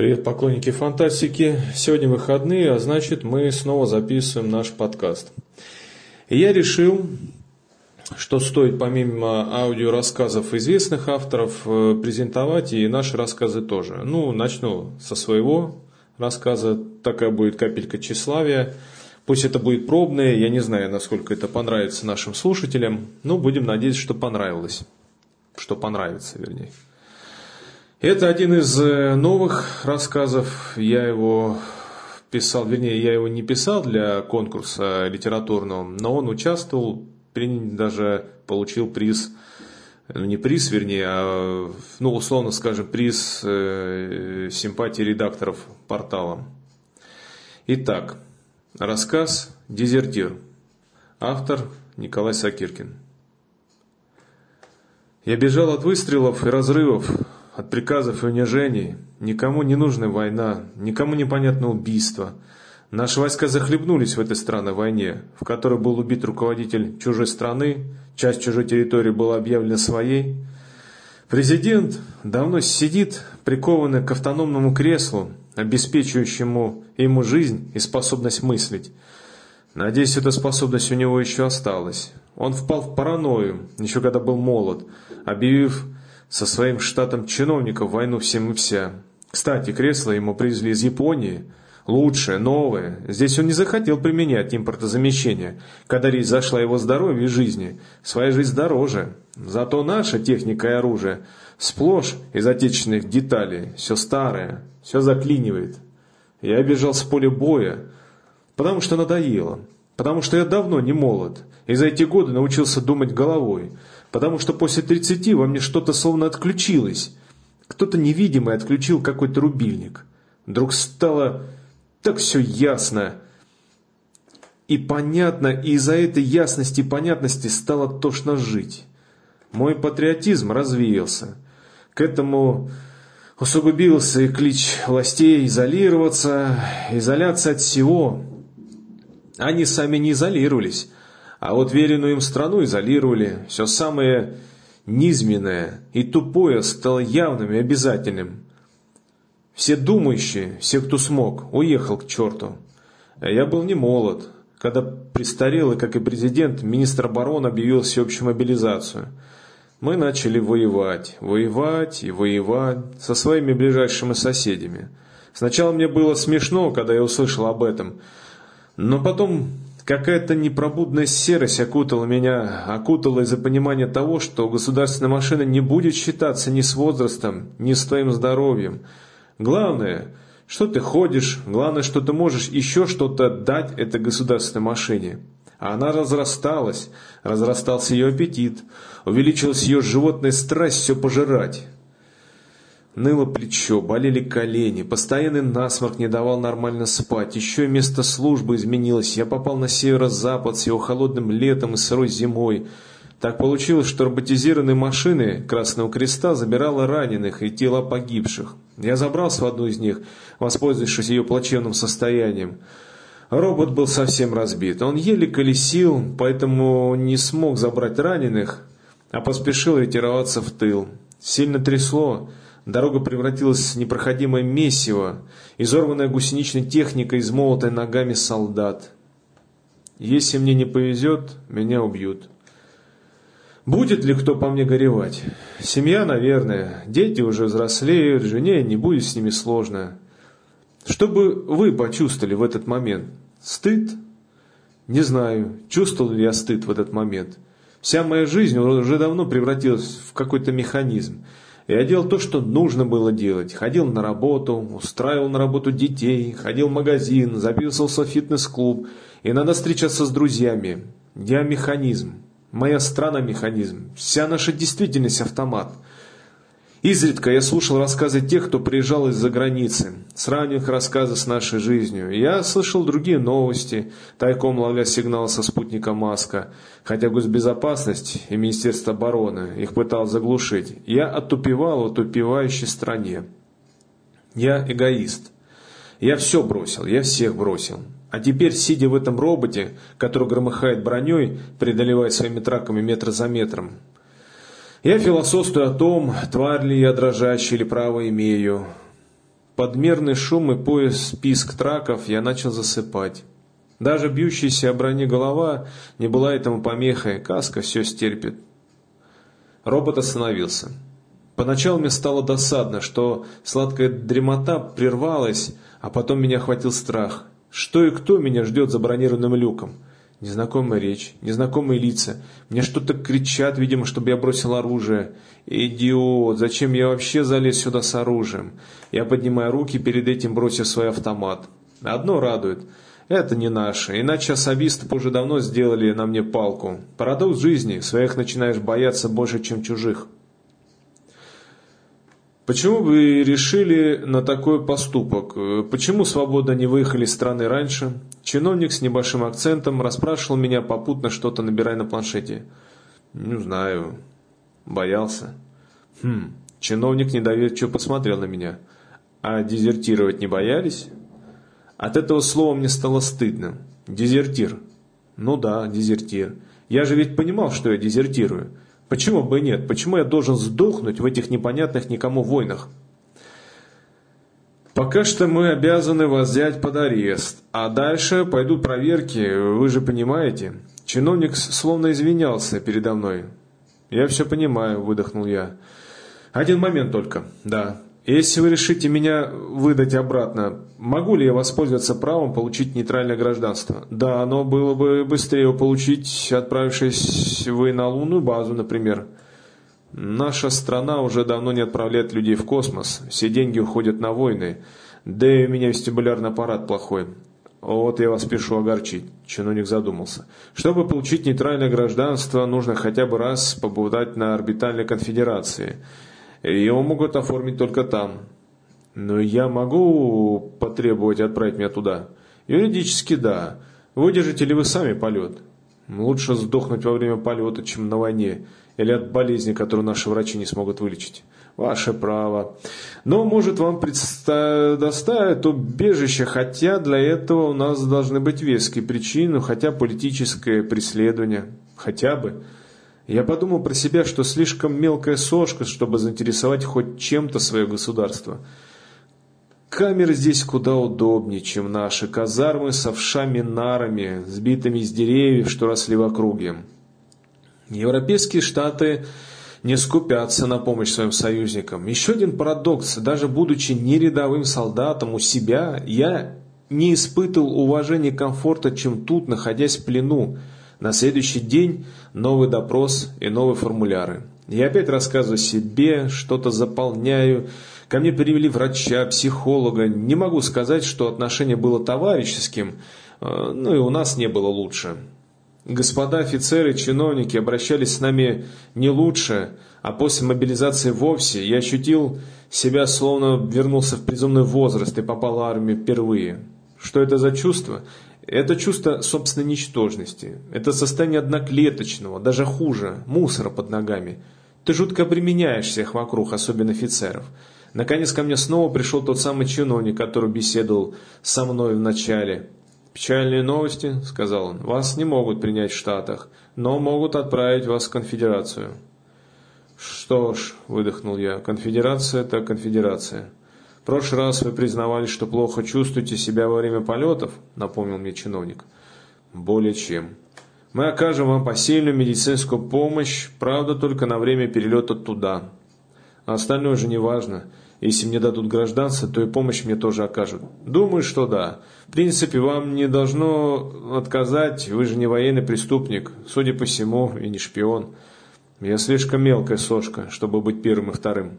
Привет, поклонники фантастики. Сегодня выходные, а значит мы снова записываем наш подкаст. И я решил, что стоит помимо аудиорассказов известных авторов э, презентовать и наши рассказы тоже. Ну, начну со своего рассказа. Такая будет капелька тщеславия. Пусть это будет пробное, я не знаю, насколько это понравится нашим слушателям, но будем надеяться, что понравилось. Что понравится, вернее. Это один из э, новых рассказов. Я его писал, вернее, я его не писал для конкурса литературного, но он участвовал, даже получил приз, ну не приз, вернее, а, ну условно скажем, приз э, симпатии редакторов портала. Итак, рассказ «Дезертир». Автор Николай Сакиркин. Я бежал от выстрелов и разрывов, от приказов и унижений. Никому не нужна война, никому непонятно убийство. Наши войска захлебнулись в этой странной войне, в которой был убит руководитель чужой страны, часть чужой территории была объявлена своей. Президент давно сидит, прикованный к автономному креслу, обеспечивающему ему жизнь и способность мыслить. Надеюсь, эта способность у него еще осталась. Он впал в паранойю, еще когда был молод, объявив со своим штатом чиновников войну всем и вся. Кстати, кресло ему привезли из Японии. Лучшее, новое. Здесь он не захотел применять импортозамещение, когда речь зашла его здоровье и жизни. Своя жизнь дороже. Зато наша техника и оружие сплошь из отечественных деталей. Все старое, все заклинивает. Я бежал с поля боя, потому что надоело. Потому что я давно не молод, и за эти годы научился думать головой – потому что после 30 во мне что-то словно отключилось. Кто-то невидимый отключил какой-то рубильник. Вдруг стало так все ясно и понятно, и из-за этой ясности и понятности стало тошно жить. Мой патриотизм развеялся. К этому усугубился и клич властей изолироваться, изоляция от всего. Они сами не изолировались, а вот веренную им страну изолировали. Все самое низменное и тупое стало явным и обязательным. Все думающие, все, кто смог, уехал к черту. Я был не молод, когда престарелый, как и президент, министр обороны объявил всеобщую мобилизацию. Мы начали воевать, воевать и воевать со своими ближайшими соседями. Сначала мне было смешно, когда я услышал об этом, но потом Какая-то непробудная серость окутала меня, окутала из-за понимания того, что государственная машина не будет считаться ни с возрастом, ни с твоим здоровьем. Главное, что ты ходишь, главное, что ты можешь еще что-то дать этой государственной машине. А она разрасталась, разрастался ее аппетит, увеличилась ее животная страсть все пожирать. Ныло плечо, болели колени, постоянный насморк не давал нормально спать, еще и место службы изменилось, я попал на северо-запад с его холодным летом и сырой зимой. Так получилось, что роботизированные машины Красного Креста забирала раненых и тела погибших. Я забрался в одну из них, воспользовавшись ее плачевным состоянием. Робот был совсем разбит, он еле колесил, поэтому не смог забрать раненых, а поспешил ретироваться в тыл. Сильно трясло, Дорога превратилась в непроходимое месиво, изорванная гусеничной техникой, измолотая ногами солдат. Если мне не повезет, меня убьют. Будет ли кто по мне горевать? Семья, наверное. Дети уже взрослеют, жене не будет с ними сложно. Что бы вы почувствовали в этот момент? Стыд? Не знаю, чувствовал ли я стыд в этот момент. Вся моя жизнь уже давно превратилась в какой-то механизм. Я делал то, что нужно было делать. Ходил на работу, устраивал на работу детей, ходил в магазин, записывался в фитнес-клуб. И надо встречаться с друзьями. Я механизм. Моя страна механизм. Вся наша действительность автомат. Изредка я слушал рассказы тех, кто приезжал из-за границы, сравнивая их рассказы с нашей жизнью. Я слышал другие новости, тайком ловля сигнал со спутника Маска, хотя госбезопасность и Министерство обороны их пыталось заглушить. Я отупевал в отупевающей стране. Я эгоист. Я все бросил, я всех бросил. А теперь, сидя в этом роботе, который громыхает броней, преодолевая своими траками метр за метром, я философствую о том, тварь ли я дрожащий или право имею. подмерный шум и пояс писк траков я начал засыпать. Даже бьющаяся о броне голова не была этому помехой, каска все стерпит. Робот остановился. Поначалу мне стало досадно, что сладкая дремота прервалась, а потом меня охватил страх. Что и кто меня ждет за бронированным люком? Незнакомая речь, незнакомые лица. Мне что-то кричат, видимо, чтобы я бросил оружие. Идиот, зачем я вообще залез сюда с оружием? Я поднимаю руки, перед этим бросив свой автомат. Одно радует. Это не наше, иначе особисты уже давно сделали на мне палку. Парадокс жизни, своих начинаешь бояться больше, чем чужих. Почему вы решили на такой поступок? Почему свободно не выехали из страны раньше? Чиновник с небольшим акцентом расспрашивал меня, попутно что-то набирая на планшете. Не знаю. Боялся. Хм. Чиновник недоверчиво посмотрел на меня. А дезертировать не боялись? От этого слова мне стало стыдно. Дезертир. Ну да, дезертир. Я же ведь понимал, что я дезертирую. Почему бы и нет? Почему я должен сдохнуть в этих непонятных никому войнах? Пока что мы обязаны вас взять под арест, а дальше пойдут проверки, вы же понимаете. Чиновник словно извинялся передо мной. Я все понимаю, выдохнул я. Один момент только, да. Если вы решите меня выдать обратно, могу ли я воспользоваться правом получить нейтральное гражданство? Да, оно было бы быстрее получить, отправившись вы на лунную базу, например. Наша страна уже давно не отправляет людей в космос, все деньги уходят на войны, да и у меня вестибулярный аппарат плохой. Вот я вас пишу огорчить, чиновник задумался. Чтобы получить нейтральное гражданство, нужно хотя бы раз побывать на орбитальной конфедерации – его могут оформить только там. Но я могу потребовать отправить меня туда? Юридически да. Выдержите ли вы сами полет? Лучше сдохнуть во время полета, чем на войне, или от болезни, которую наши врачи не смогут вылечить. Ваше право. Но, может, вам предоставят убежище, хотя для этого у нас должны быть веские причины, хотя политическое преследование. Хотя бы. Я подумал про себя, что слишком мелкая сошка, чтобы заинтересовать хоть чем-то свое государство. Камеры здесь куда удобнее, чем наши казармы с овшами нарами, сбитыми из деревьев, что росли в округе. Европейские штаты не скупятся на помощь своим союзникам. Еще один парадокс. Даже будучи не рядовым солдатом у себя, я не испытывал уважения и комфорта, чем тут, находясь в плену. На следующий день новый допрос и новые формуляры. Я опять рассказываю себе, что-то заполняю. Ко мне привели врача, психолога. Не могу сказать, что отношение было товарищеским, э, ну и у нас не было лучше. Господа офицеры, чиновники обращались с нами не лучше, а после мобилизации вовсе я ощутил себя, словно вернулся в приземный возраст и попал в армию впервые. Что это за чувство? Это чувство собственной ничтожности. Это состояние одноклеточного, даже хуже, мусора под ногами. Ты жутко обременяешь всех вокруг, особенно офицеров. Наконец ко мне снова пришел тот самый чиновник, который беседовал со мной в начале. «Печальные новости», — сказал он, — «вас не могут принять в Штатах, но могут отправить вас в конфедерацию». «Что ж», — выдохнул я, — «конфедерация — это конфедерация». В прошлый раз вы признавались, что плохо чувствуете себя во время полетов, напомнил мне чиновник. Более чем. Мы окажем вам посильную медицинскую помощь, правда, только на время перелета туда. А остальное же не важно. Если мне дадут гражданство, то и помощь мне тоже окажут. Думаю, что да. В принципе, вам не должно отказать, вы же не военный преступник, судя по всему, и не шпион. Я слишком мелкая сошка, чтобы быть первым и вторым.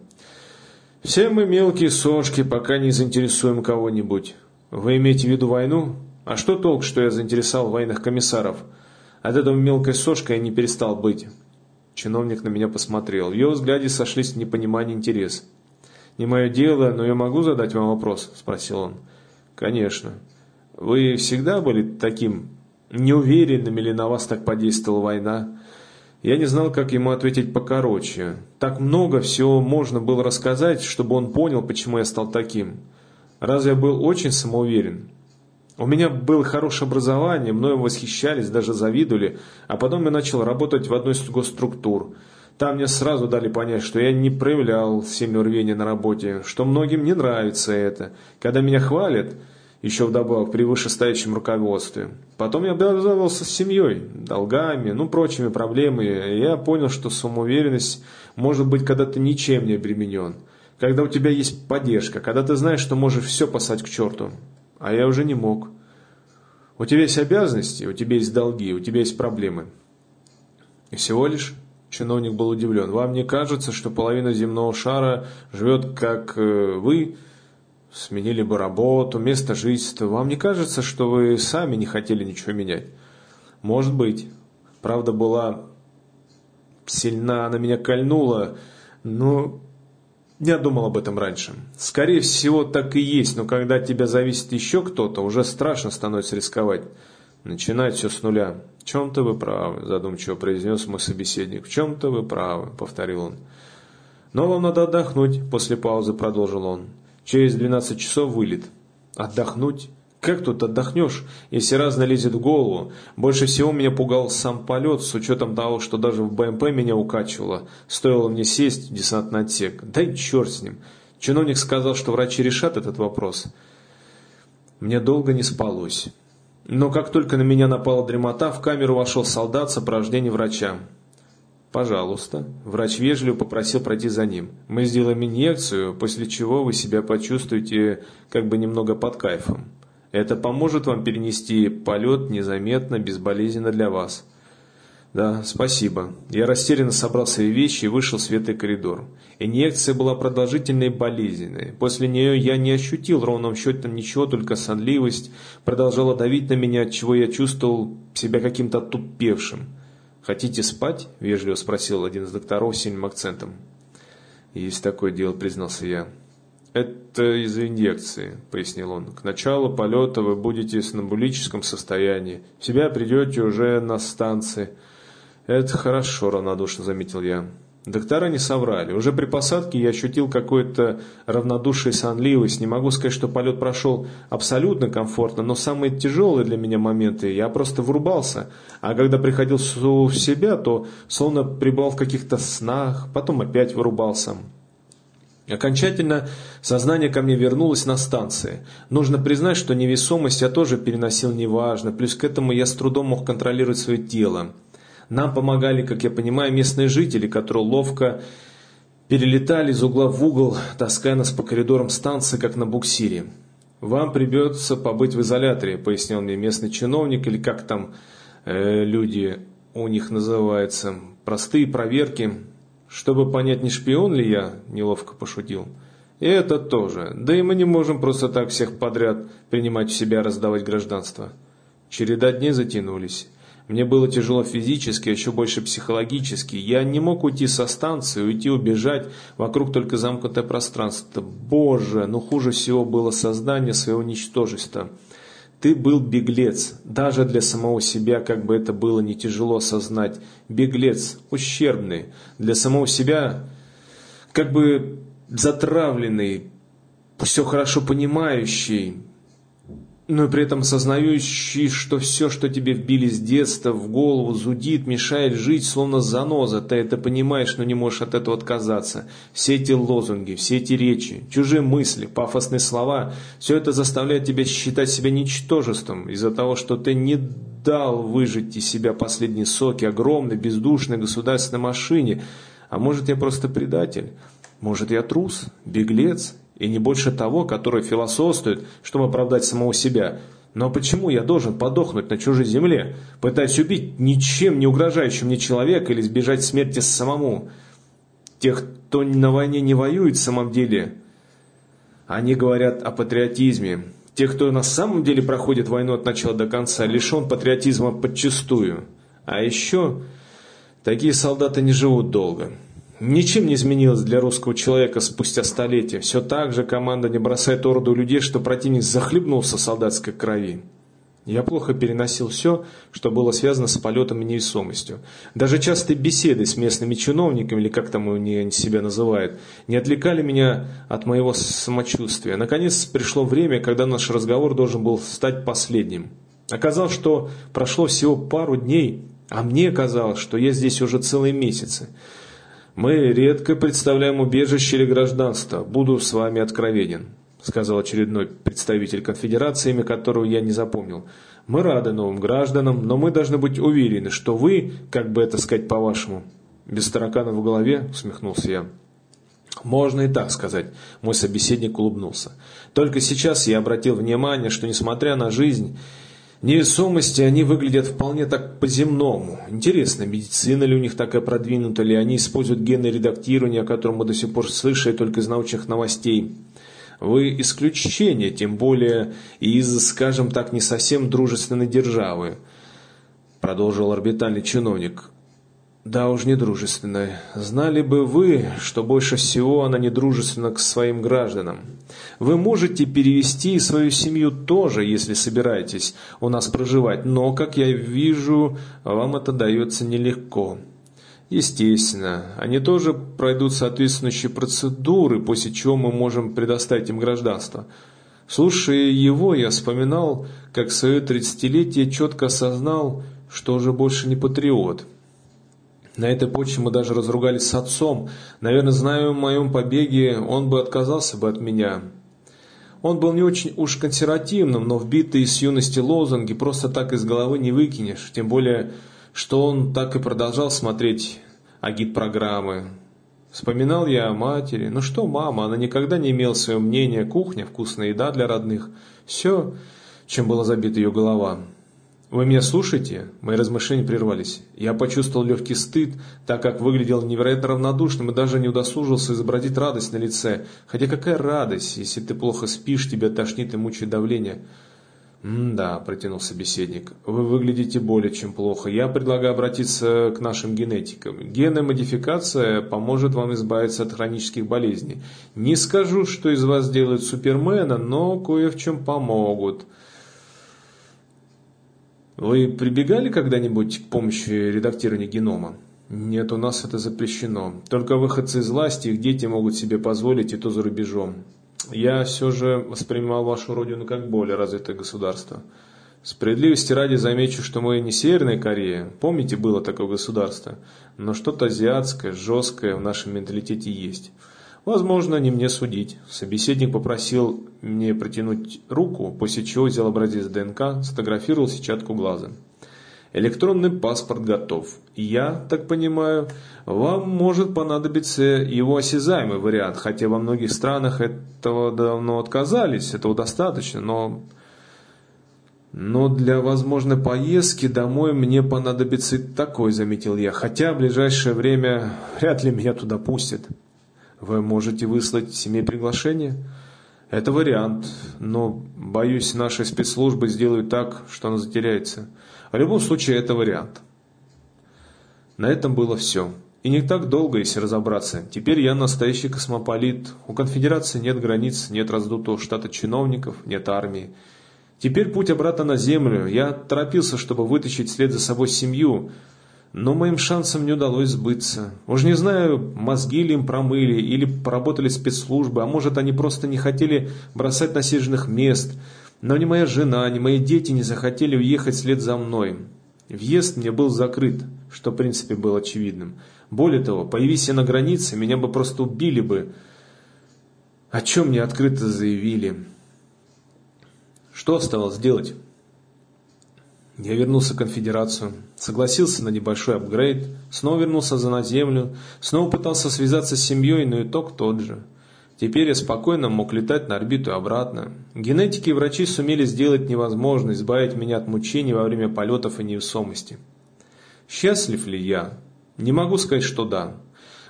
Все мы мелкие сошки, пока не заинтересуем кого-нибудь. Вы имеете в виду войну? А что толк, что я заинтересовал военных комиссаров? От этого мелкой сошкой я не перестал быть. Чиновник на меня посмотрел. В его взгляде сошлись непонимание и интерес. «Не мое дело, но я могу задать вам вопрос?» – спросил он. «Конечно. Вы всегда были таким неуверенным или на вас так подействовала война?» Я не знал, как ему ответить покороче. Так много всего можно было рассказать, чтобы он понял, почему я стал таким. Разве я был очень самоуверен? У меня было хорошее образование, мною восхищались, даже завидовали, а потом я начал работать в одной из госструктур. Там мне сразу дали понять, что я не проявлял сильного рвения на работе, что многим не нравится это. Когда меня хвалят, еще вдобавок при вышестоящем руководстве. Потом я обязывался с семьей, долгами, ну, прочими проблемами. И я понял, что самоуверенность может быть, когда ты ничем не обременен. Когда у тебя есть поддержка, когда ты знаешь, что можешь все послать к черту. А я уже не мог. У тебя есть обязанности, у тебя есть долги, у тебя есть проблемы. И всего лишь Чиновник был удивлен. «Вам не кажется, что половина земного шара живет, как э, вы, сменили бы работу, место жительства? Вам не кажется, что вы сами не хотели ничего менять?» «Может быть. Правда была сильна, она меня кольнула, но я думал об этом раньше. Скорее всего, так и есть, но когда от тебя зависит еще кто-то, уже страшно становится рисковать. Начинать все с нуля. «В чем-то вы правы», – задумчиво произнес мой собеседник. «В чем-то вы правы», – повторил он. «Но вам надо отдохнуть», – после паузы продолжил он. «Через 12 часов вылет». «Отдохнуть? Как тут отдохнешь, если разно лезет в голову? Больше всего меня пугал сам полет, с учетом того, что даже в БМП меня укачивало. Стоило мне сесть в десантный отсек. Да и черт с ним. Чиновник сказал, что врачи решат этот вопрос. Мне долго не спалось. Но как только на меня напала дремота, в камеру вошел солдат в сопровождении врача. «Пожалуйста». Врач вежливо попросил пройти за ним. «Мы сделаем инъекцию, после чего вы себя почувствуете как бы немного под кайфом. Это поможет вам перенести полет незаметно, безболезненно для вас». «Да, спасибо». Я растерянно собрал свои вещи и вышел в светлый коридор. Инъекция была продолжительной и болезненной. После нее я не ощутил ровным счетом ничего, только сонливость продолжала давить на меня, от чего я чувствовал себя каким-то тупевшим. «Хотите спать?» – вежливо спросил один из докторов с сильным акцентом. «Есть такое дело», – признался я. «Это из-за инъекции», – пояснил он. «К началу полета вы будете в сомнамбулическом состоянии. В себя придете уже на станции». «Это хорошо», – равнодушно заметил я. Доктора не соврали. Уже при посадке я ощутил какое-то равнодушие и сонливость. Не могу сказать, что полет прошел абсолютно комфортно, но самые тяжелые для меня моменты я просто врубался. А когда приходил в себя, то словно пребывал в каких-то снах, потом опять вырубался. Окончательно сознание ко мне вернулось на станции. Нужно признать, что невесомость я тоже переносил неважно, плюс к этому я с трудом мог контролировать свое тело. Нам помогали, как я понимаю, местные жители, которые ловко перелетали из угла в угол, таская нас по коридорам станции, как на буксире. «Вам придется побыть в изоляторе», — пояснил мне местный чиновник, или как там э, люди у них называются, простые проверки. «Чтобы понять, не шпион ли я?» — неловко пошутил. «И это тоже. Да и мы не можем просто так всех подряд принимать в себя, раздавать гражданство». Череда дней затянулись. Мне было тяжело физически, а еще больше психологически. Я не мог уйти со станции, уйти, убежать. Вокруг только замкнутое пространство. Боже, но хуже всего было создание своего ничтожества. Ты был беглец, даже для самого себя, как бы это было не тяжело осознать. Беглец, ущербный. Для самого себя, как бы затравленный, все хорошо понимающий, но при этом осознающий, что все, что тебе вбили с детства в голову, зудит, мешает жить, словно заноза. Ты это понимаешь, но не можешь от этого отказаться. Все эти лозунги, все эти речи, чужие мысли, пафосные слова, все это заставляет тебя считать себя ничтожеством из-за того, что ты не дал выжить из себя последние соки огромной, бездушной государственной машине. А может, я просто предатель? Может, я трус, беглец, и не больше того, который философствует, чтобы оправдать самого себя. Но почему я должен подохнуть на чужой земле, пытаясь убить ничем не угрожающего мне человека или сбежать смерти самому? Тех, кто на войне не воюет в самом деле, они говорят о патриотизме. Тех, кто на самом деле проходит войну от начала до конца, лишен патриотизма подчистую. А еще такие солдаты не живут долго. Ничем не изменилось для русского человека спустя столетия. Все так же команда не бросает орду людей, что противник захлебнулся солдатской крови. Я плохо переносил все, что было связано с полетом и невесомостью. Даже частые беседы с местными чиновниками, или как там они себя называют, не отвлекали меня от моего самочувствия. Наконец пришло время, когда наш разговор должен был стать последним. Оказалось, что прошло всего пару дней, а мне казалось, что я здесь уже целые месяцы. «Мы редко представляем убежище или гражданство. Буду с вами откровенен», сказал очередной представитель конфедерации, имя которого я не запомнил. «Мы рады новым гражданам, но мы должны быть уверены, что вы, как бы это сказать по-вашему...» «Без таракана в голове?» — усмехнулся я. Можно и так сказать, мой собеседник улыбнулся. Только сейчас я обратил внимание, что несмотря на жизнь невесомости, они выглядят вполне так по-земному. Интересно, медицина ли у них такая продвинута, ли они используют гены редактирования, о котором мы до сих пор слышали только из научных новостей. Вы исключение, тем более из, скажем так, не совсем дружественной державы, продолжил орбитальный чиновник. Да уж недружественная. Знали бы вы, что больше всего она недружественна к своим гражданам. Вы можете перевести свою семью тоже, если собираетесь у нас проживать, но, как я вижу, вам это дается нелегко. Естественно, они тоже пройдут соответствующие процедуры, после чего мы можем предоставить им гражданство. Слушая его, я вспоминал, как свое тридцатилетие четко осознал, что уже больше не патриот – на этой почве мы даже разругались с отцом. Наверное, зная о моем побеге, он бы отказался бы от меня. Он был не очень уж консервативным, но вбитые с юности лозунги просто так из головы не выкинешь. Тем более, что он так и продолжал смотреть агит-программы. Вспоминал я о матери. Ну что мама, она никогда не имела своего мнения. Кухня, вкусная еда для родных. Все, чем была забита ее голова. «Вы меня слушаете?» Мои размышления прервались. Я почувствовал легкий стыд, так как выглядел невероятно равнодушным и даже не удосужился изобразить радость на лице. Хотя какая радость, если ты плохо спишь, тебя тошнит и мучает давление. «М-да», – протянул собеседник, – «вы выглядите более чем плохо. Я предлагаю обратиться к нашим генетикам. Генная модификация поможет вам избавиться от хронических болезней. Не скажу, что из вас делают супермена, но кое в чем помогут». Вы прибегали когда-нибудь к помощи редактирования генома? Нет, у нас это запрещено. Только выходцы из власти, их дети могут себе позволить, и то за рубежом. Я все же воспринимал вашу родину как более развитое государство. Справедливости ради замечу, что мы не Северная Корея. Помните, было такое государство? Но что-то азиатское, жесткое в нашем менталитете есть. Возможно, не мне судить. Собеседник попросил мне протянуть руку, после чего взял образец ДНК, сфотографировал сетчатку глаза. Электронный паспорт готов. Я так понимаю, вам может понадобиться его осязаемый вариант, хотя во многих странах этого давно отказались, этого достаточно, но... Но для возможной поездки домой мне понадобится такой, заметил я, хотя в ближайшее время вряд ли меня туда пустят. Вы можете выслать семье приглашение? Это вариант, но, боюсь, наши спецслужбы сделают так, что оно затеряется. В любом случае, это вариант. На этом было все. И не так долго, если разобраться. Теперь я настоящий космополит. У конфедерации нет границ, нет раздутого штата чиновников, нет армии. Теперь путь обратно на Землю. Я торопился, чтобы вытащить вслед за собой семью – но моим шансам не удалось сбыться. Уж не знаю, мозги ли им промыли, или поработали спецслужбы, а может они просто не хотели бросать насиженных мест. Но ни моя жена, ни мои дети не захотели уехать вслед за мной. Въезд мне был закрыт, что в принципе было очевидным. Более того, появись я на границе, меня бы просто убили бы. О чем мне открыто заявили. Что оставалось делать? Я вернулся в конфедерацию, согласился на небольшой апгрейд, снова вернулся за на землю, снова пытался связаться с семьей, но итог тот же. Теперь я спокойно мог летать на орбиту и обратно. Генетики и врачи сумели сделать невозможно, избавить меня от мучений во время полетов и невесомости. Счастлив ли я? Не могу сказать, что да.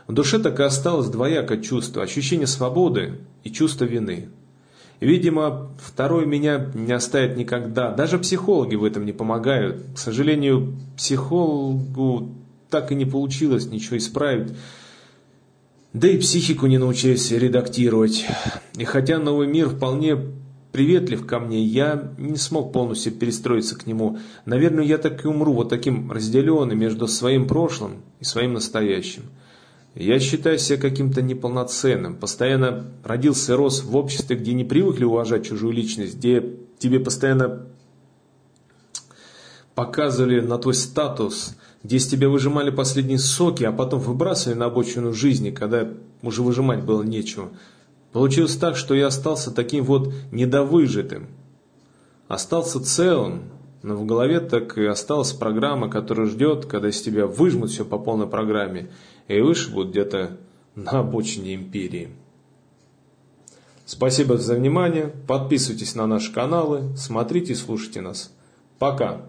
В душе так и осталось двоякое чувство, ощущение свободы и чувство вины. Видимо, второй меня не оставит никогда. Даже психологи в этом не помогают. К сожалению, психологу так и не получилось ничего исправить. Да и психику не научились редактировать. И хотя новый мир вполне приветлив ко мне, я не смог полностью перестроиться к нему. Наверное, я так и умру вот таким разделенным между своим прошлым и своим настоящим. Я считаю себя каким-то неполноценным, постоянно родился и рос в обществе, где не привыкли уважать чужую личность, где тебе постоянно показывали на твой статус, где с тебя выжимали последние соки, а потом выбрасывали на обочину жизни, когда уже выжимать было нечего. Получилось так, что я остался таким вот недовыжитым. Остался целым, но в голове так и осталась программа, которая ждет, когда из тебя выжмут все по полной программе и вышибут где-то на обочине империи. Спасибо за внимание. Подписывайтесь на наши каналы, смотрите и слушайте нас. Пока.